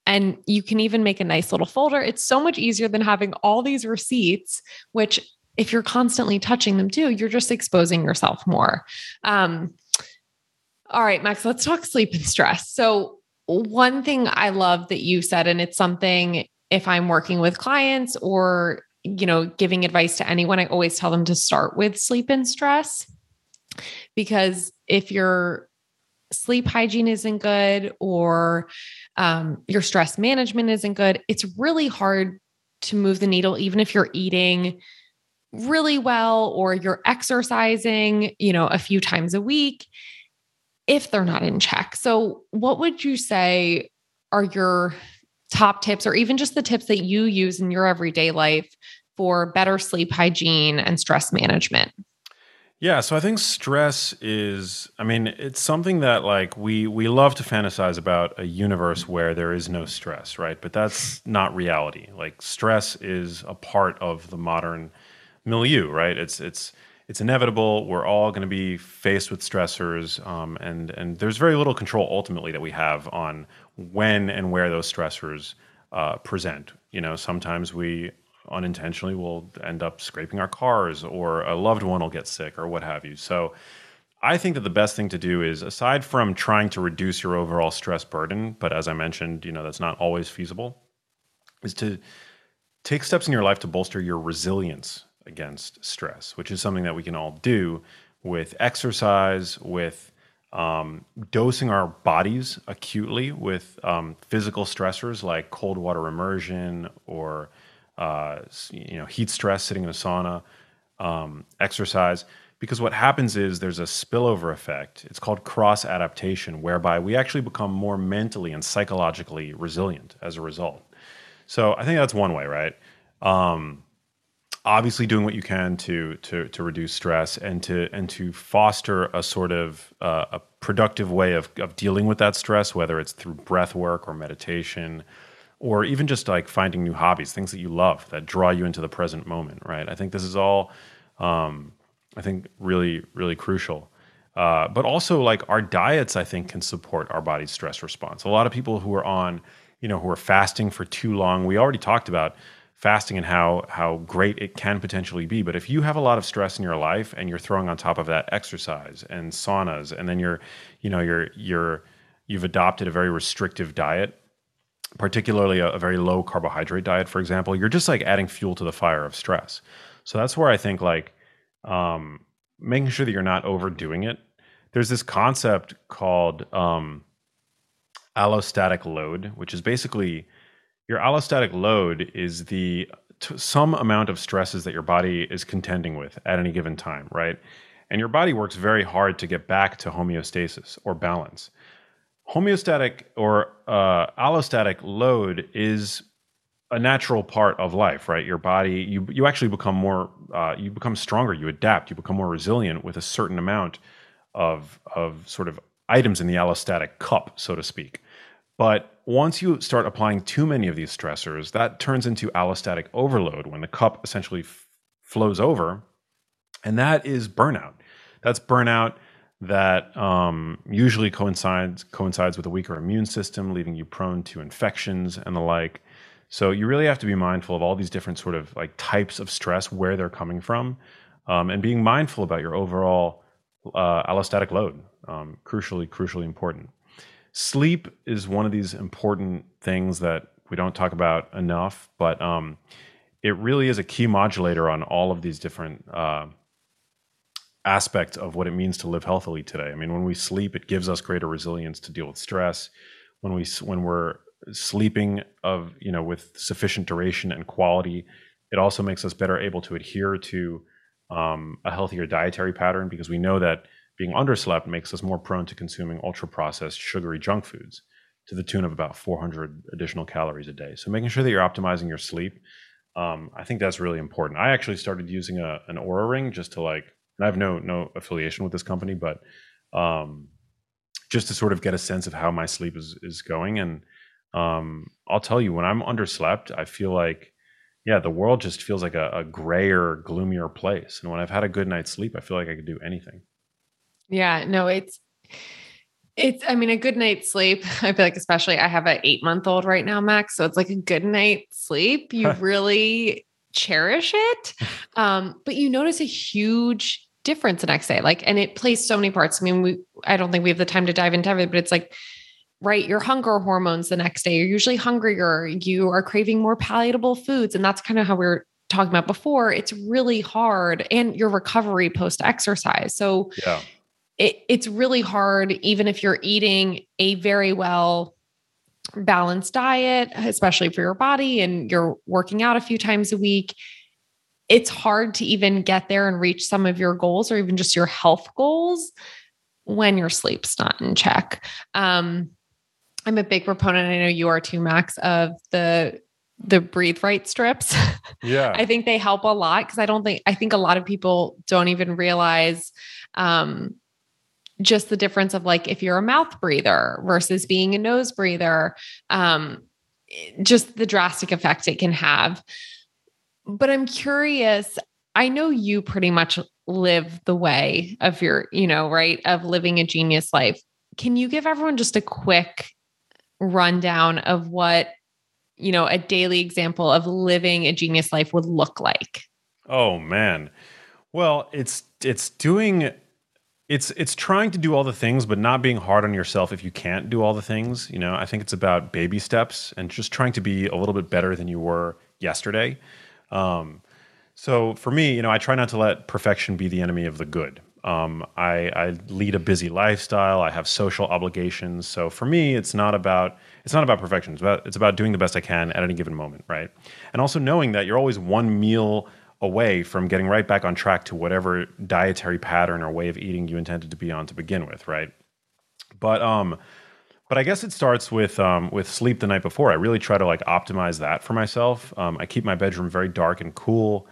and you can even make a nice little folder. It's so much easier than having all these receipts, which if you're constantly touching them too, you're just exposing yourself more. Um, all right, Max, let's talk sleep and stress. So, one thing I love that you said, and it's something if I'm working with clients or you know giving advice to anyone, I always tell them to start with sleep and stress because if your sleep hygiene isn't good or um, your stress management isn't good, it's really hard to move the needle, even if you're eating really well or you're exercising, you know, a few times a week if they're not in check. So, what would you say are your top tips or even just the tips that you use in your everyday life for better sleep hygiene and stress management? Yeah, so I think stress is I mean, it's something that like we we love to fantasize about a universe where there is no stress, right? But that's not reality. Like stress is a part of the modern milieu, right? It's it's it's inevitable. We're all going to be faced with stressors, um, and and there's very little control ultimately that we have on when and where those stressors uh, present. You know, sometimes we unintentionally we'll end up scraping our cars or a loved one will get sick or what have you. So I think that the best thing to do is aside from trying to reduce your overall stress burden, but as I mentioned, you know, that's not always feasible, is to take steps in your life to bolster your resilience against stress, which is something that we can all do with exercise, with um, dosing our bodies acutely with um, physical stressors like cold water immersion or uh, you know, heat stress, sitting in a sauna, um, exercise. Because what happens is there's a spillover effect. It's called cross adaptation, whereby we actually become more mentally and psychologically resilient as a result. So I think that's one way, right? Um, obviously, doing what you can to to to reduce stress and to and to foster a sort of uh, a productive way of of dealing with that stress, whether it's through breath work or meditation or even just like finding new hobbies, things that you love that draw you into the present moment, right? I think this is all, um, I think, really, really crucial. Uh, but also, like our diets, I think, can support our body's stress response. A lot of people who are on, you know, who are fasting for too long. We already talked about fasting and how how great it can potentially be. But if you have a lot of stress in your life and you're throwing on top of that exercise and saunas, and then you're, you know, you're you're you've adopted a very restrictive diet, particularly a, a very low carbohydrate diet, for example, you're just like adding fuel to the fire of stress. So that's where I think like um, making sure that you're not overdoing it. There's this concept called um, allostatic load, which is basically your allostatic load is the t- some amount of stresses that your body is contending with at any given time, right? And your body works very hard to get back to homeostasis or balance. Homeostatic or uh, allostatic load is a natural part of life, right? Your body, you you actually become more, uh, you become stronger, you adapt, you become more resilient with a certain amount of of sort of items in the allostatic cup, so to speak. But once you start applying too many of these stressors, that turns into allostatic overload when the cup essentially f- flows over, and that is burnout. That's burnout that um, usually coincides coincides with a weaker immune system, leaving you prone to infections and the like. So you really have to be mindful of all these different sort of like types of stress, where they're coming from, um, and being mindful about your overall uh, allostatic load. Um, crucially, crucially important. Sleep is one of these important things that we don't talk about enough, but um, it really is a key modulator on all of these different uh, aspects of what it means to live healthily today. I mean, when we sleep, it gives us greater resilience to deal with stress. When we when we're sleeping of you know with sufficient duration and quality it also makes us better able to adhere to um, a healthier dietary pattern because we know that being underslept makes us more prone to consuming ultra processed sugary junk foods to the tune of about 400 additional calories a day so making sure that you're optimizing your sleep um, i think that's really important i actually started using a, an Oura ring just to like and i have no no affiliation with this company but um, just to sort of get a sense of how my sleep is is going and um, I'll tell you, when I'm underslept, I feel like, yeah, the world just feels like a, a grayer, gloomier place. And when I've had a good night's sleep, I feel like I could do anything. Yeah, no, it's, it's, I mean, a good night's sleep. I feel like, especially I have an eight month old right now, Max. So it's like a good night's sleep. You really cherish it. Um, but you notice a huge difference the next day. Like, and it plays so many parts. I mean, we, I don't think we have the time to dive into it, but it's like right? Your hunger hormones the next day. You're usually hungrier. You are craving more palatable foods. And that's kind of how we are talking about before. It's really hard and your recovery post exercise. So yeah. it, it's really hard, even if you're eating a very well balanced diet, especially for your body and you're working out a few times a week. It's hard to even get there and reach some of your goals or even just your health goals when your sleep's not in check. Um, I'm a big proponent. I know you are too, Max, of the the breathe right strips. Yeah. I think they help a lot because I don't think I think a lot of people don't even realize um just the difference of like if you're a mouth breather versus being a nose breather, um, just the drastic effect it can have. But I'm curious, I know you pretty much live the way of your, you know, right, of living a genius life. Can you give everyone just a quick rundown of what you know a daily example of living a genius life would look like? Oh man. Well it's it's doing it's it's trying to do all the things but not being hard on yourself if you can't do all the things you know? I think it's about baby steps and just trying to be a little bit better than you were yesterday um, so for me you know i try not to let perfection be the enemy of the good um, I, I, lead a busy lifestyle. I have social obligations. So for me, it's not about it's not about perfection. It's about it's about doing the best I can at any given moment, right? And also knowing that you're always one meal away from getting right back on track to whatever dietary pattern or way of eating you intended to be on to begin with, right? But um, but I guess it starts with um, with sleep the night before. I really try to like optimize that for myself. Um, I keep my bedroom very dark and cool,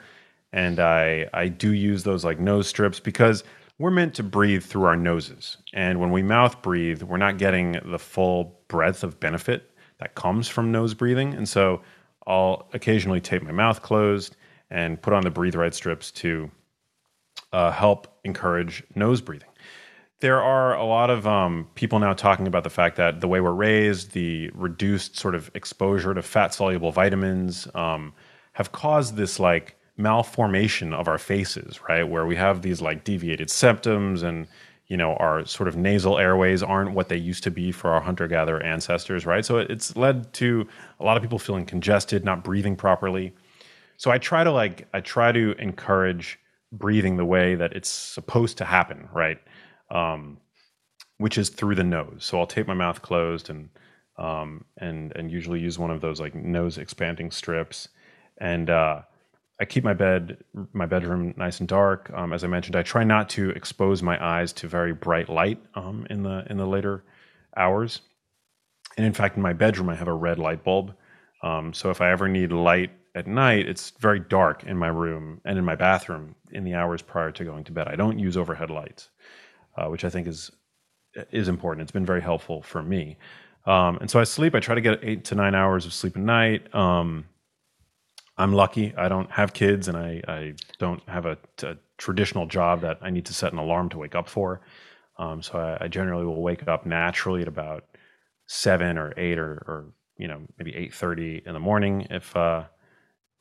and I I do use those like nose strips because we're meant to breathe through our noses. And when we mouth breathe, we're not getting the full breadth of benefit that comes from nose breathing. And so I'll occasionally tape my mouth closed and put on the breathe right strips to uh, help encourage nose breathing. There are a lot of um, people now talking about the fact that the way we're raised, the reduced sort of exposure to fat soluble vitamins, um, have caused this like malformation of our faces, right? Where we have these like deviated septums and you know our sort of nasal airways aren't what they used to be for our hunter gatherer ancestors, right? So it's led to a lot of people feeling congested, not breathing properly. So I try to like I try to encourage breathing the way that it's supposed to happen, right? Um, which is through the nose. So I'll tape my mouth closed and um, and and usually use one of those like nose expanding strips. And uh, I keep my bed my bedroom nice and dark. Um, as I mentioned, I try not to expose my eyes to very bright light um, in the in the later hours. And in fact, in my bedroom, I have a red light bulb. Um, so if I ever need light at night, it's very dark in my room and in my bathroom in the hours prior to going to bed. I don't use overhead lights, uh, which I think is is important. It's been very helpful for me. Um, and so I sleep. I try to get eight to nine hours of sleep a night. Um, I'm lucky. I don't have kids, and I, I don't have a, a, traditional job that I need to set an alarm to wake up for. Um, so I, I, generally will wake up naturally at about seven or eight or, or you know maybe eight thirty in the morning if uh,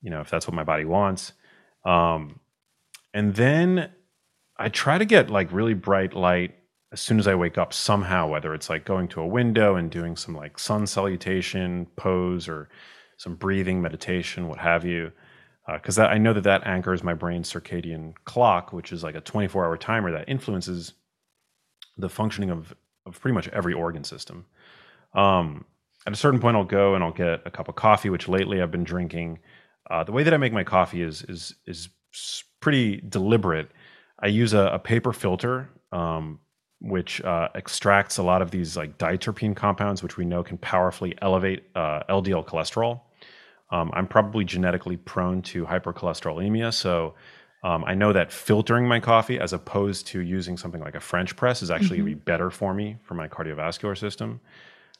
you know if that's what my body wants. Um, and then I try to get like really bright light as soon as I wake up somehow, whether it's like going to a window and doing some like sun salutation pose or some breathing meditation, what have you. Because uh, I know that that anchors my brain's circadian clock, which is like a 24 hour timer that influences the functioning of, of pretty much every organ system. Um, at a certain point, I'll go and I'll get a cup of coffee, which lately I've been drinking. Uh, the way that I make my coffee is is is pretty deliberate. I use a, a paper filter, um, which uh, extracts a lot of these like diterpene compounds, which we know can powerfully elevate uh, LDL cholesterol. Um, I'm probably genetically prone to hypercholesterolemia, so um, I know that filtering my coffee as opposed to using something like a French press is actually mm-hmm. going to be better for me for my cardiovascular system.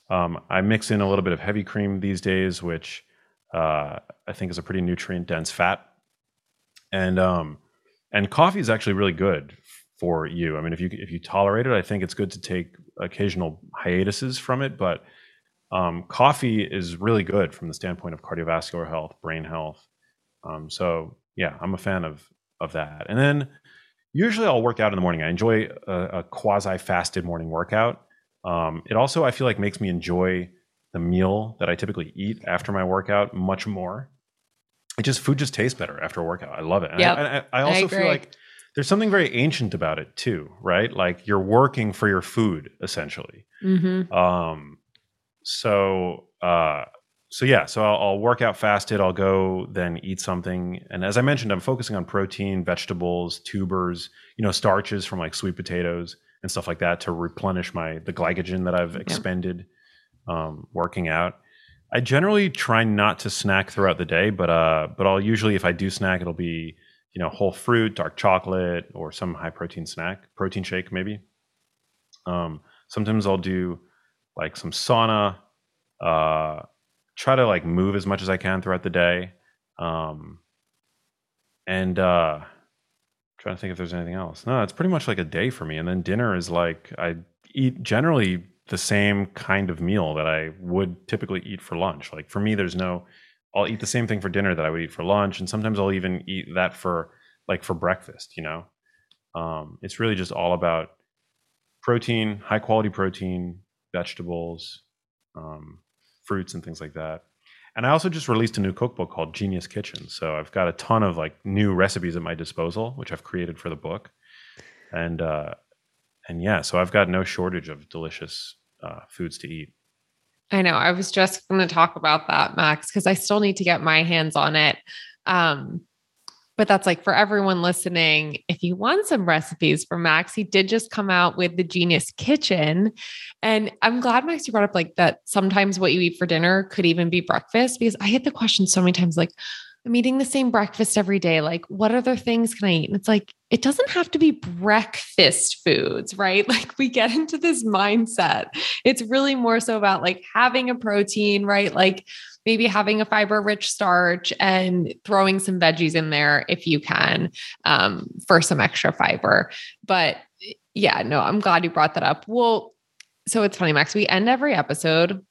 Um, I mix in a little bit of heavy cream these days, which uh, I think is a pretty nutrient dense fat and um, and coffee is actually really good for you. I mean, if you if you tolerate it, I think it's good to take occasional hiatuses from it. But um, coffee is really good from the standpoint of cardiovascular health, brain health. Um, so yeah, I'm a fan of of that. And then usually I'll work out in the morning. I enjoy a, a quasi fasted morning workout. Um, it also I feel like makes me enjoy the meal that I typically eat after my workout much more it just food just tastes better after a workout. I love it. Yeah. I, I, I, also I feel like there's something very ancient about it too, right? Like you're working for your food essentially. Mm-hmm. Um, so uh, so yeah, so I'll, I'll, work out fasted. I'll go then eat something, and as I mentioned, I'm focusing on protein, vegetables, tubers, you know, starches from like sweet potatoes and stuff like that to replenish my the glycogen that I've expended um, working out. I generally try not to snack throughout the day, but uh, but I'll usually if I do snack, it'll be you know whole fruit, dark chocolate, or some high protein snack, protein shake maybe. Um, sometimes I'll do like some sauna. Uh, try to like move as much as I can throughout the day. Um, and uh, trying to think if there's anything else. No, it's pretty much like a day for me. And then dinner is like I eat generally the same kind of meal that I would typically eat for lunch. Like for me, there's no, I'll eat the same thing for dinner that I would eat for lunch, and sometimes I'll even eat that for like for breakfast. You know, um, it's really just all about protein, high quality protein, vegetables, um, fruits, and things like that. And I also just released a new cookbook called Genius Kitchen. So I've got a ton of like new recipes at my disposal, which I've created for the book. And uh, and yeah, so I've got no shortage of delicious uh, foods to eat. I know. I was just going to talk about that, Max, because I still need to get my hands on it. Um, but that's like for everyone listening, if you want some recipes from Max, he did just come out with the Genius Kitchen. And I'm glad, Max, you brought up like that sometimes what you eat for dinner could even be breakfast because I get the question so many times like, I'm eating the same breakfast every day. Like, what other things can I eat? And it's like, it doesn't have to be breakfast foods, right? Like, we get into this mindset. It's really more so about like having a protein, right? Like, maybe having a fiber rich starch and throwing some veggies in there if you can um, for some extra fiber. But Yeah, no, I'm glad you brought that up. Well, so it's funny, Max. We end every episode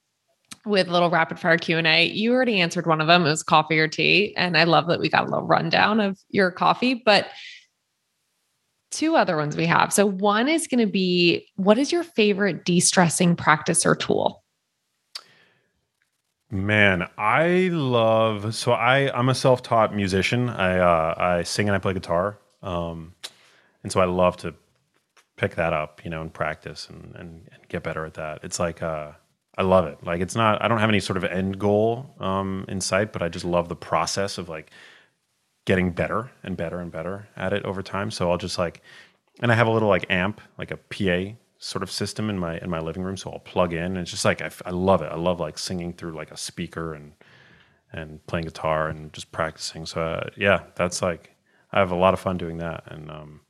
with a little rapid fire Q&A. You already answered one of them. It was coffee or tea. And I love that we got a little rundown of your coffee, but two other ones we have. So one is going to be what is your favorite de-stressing practice or tool? Man, I love so I I'm a self-taught musician. I uh, I sing and I play guitar. Um, and so I love to pick that up, you know, and practice and, and, and get better at that. It's like uh, I love it. Like it's not I don't have any sort of end goal um, in sight, but I just love the process of like getting better and better and better at it over time. So I'll just like and I have a little like amp, like a PA sort of system in my in my living room. So I'll plug in, and it's just like I, I love it. I love like singing through like a speaker and and playing guitar and just practicing. So uh, yeah, that's like I have a lot of fun doing that, and um,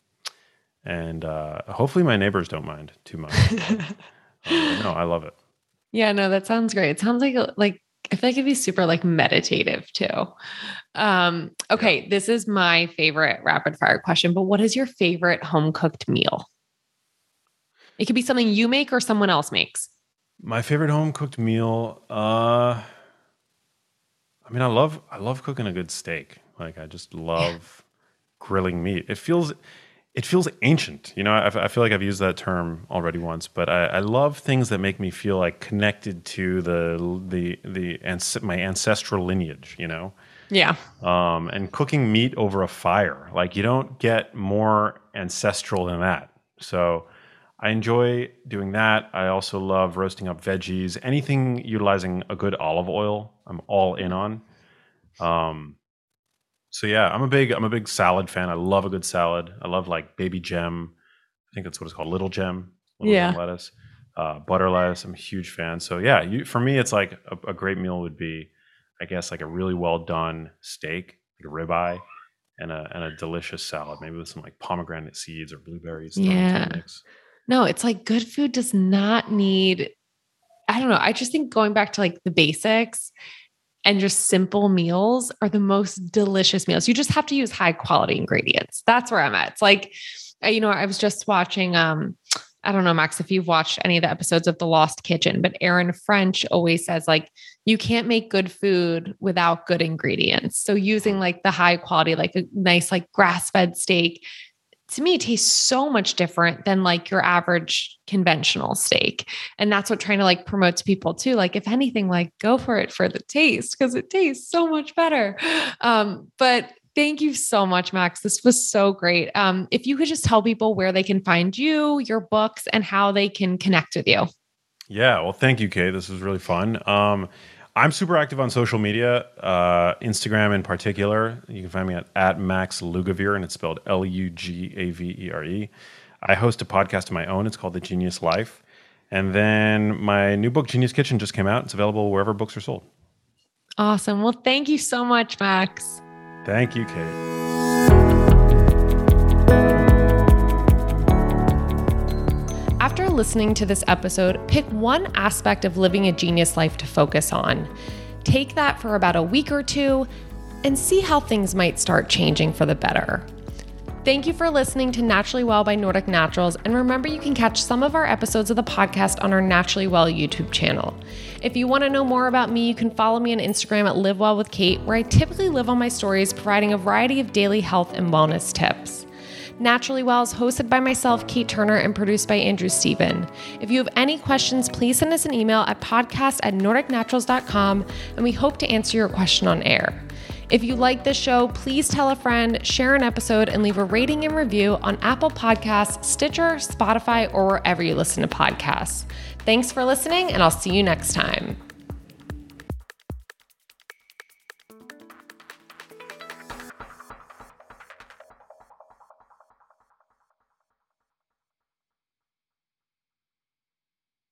and uh, hopefully my neighbors don't mind too much. uh, no, I love it. Yeah, no, that sounds great. It sounds like like I feel like it'd be super like meditative too. Um, okay, this is my favorite rapid fire question, but what is your favorite home cooked meal? It could be something you make or someone else makes. My favorite home cooked meal. Uh, I mean, I love I love cooking a good steak. Like I just love grilling meat. It feels it feels ancient. You know, I, I, feel like I've used that term already once, but I, I, love things that make me feel like connected to the the the ans- my ancestral lineage. You know. Yeah. Um, and cooking meat over a fire, like you don't get more ancestral than that. So I enjoy doing that. I also love roasting up veggies. Anything utilizing a good olive oil, I'm all in on. Um, so yeah, I'm a big I'm a big salad fan. I love a good salad. I love like baby gem. I think that's what it's called, little gem. Little yeah. Gem lettuce, uh, butter lettuce. I'm a huge fan. So yeah, you, for me, it's like a, a, great meal would be, I guess, like a really well done steak, like a ribeye, and a and a delicious salad, maybe with some like pomegranate seeds or blueberries. Yeah. No, it's like good food does not need, I don't know. I just think going back to like the basics and just simple meals are the most delicious meals. You just have to use high quality ingredients. That's where I'm at. It's like, you know, I was just watching, um, I don't know, Max, if you've watched any of the episodes of The Lost Kitchen, but Erin French always says, like, you can't make good food without good ingredients. So using like the high quality, like a nice, like grass fed steak, to me tastes so much different than like your average conventional steak. And that's what trying to like promote to people too. Like, if anything, like go for it for the taste because it tastes so much better. Um, but Thank you so much, Max. This was so great. Um, if you could just tell people where they can find you, your books, and how they can connect with you. Yeah, well, thank you, Kay. This was really fun. Um, I'm super active on social media, uh, Instagram in particular. You can find me at, at Max Lugavere, and it's spelled L U G A V E R E. I host a podcast of my own. It's called The Genius Life. And then my new book, Genius Kitchen, just came out. It's available wherever books are sold. Awesome. Well, thank you so much, Max. Thank you, Kate. After listening to this episode, pick one aspect of living a genius life to focus on. Take that for about a week or two and see how things might start changing for the better. Thank you for listening to Naturally Well by Nordic Naturals, and remember you can catch some of our episodes of the podcast on our Naturally Well YouTube channel. If you want to know more about me, you can follow me on Instagram at Live Well with Kate, where I typically live on my stories providing a variety of daily health and wellness tips. Naturally Well is hosted by myself, Kate Turner, and produced by Andrew Steven. If you have any questions, please send us an email at podcast at nordicnaturals.com, and we hope to answer your question on air. If you like this show, please tell a friend, share an episode, and leave a rating and review on Apple Podcasts, Stitcher, Spotify, or wherever you listen to podcasts. Thanks for listening, and I'll see you next time.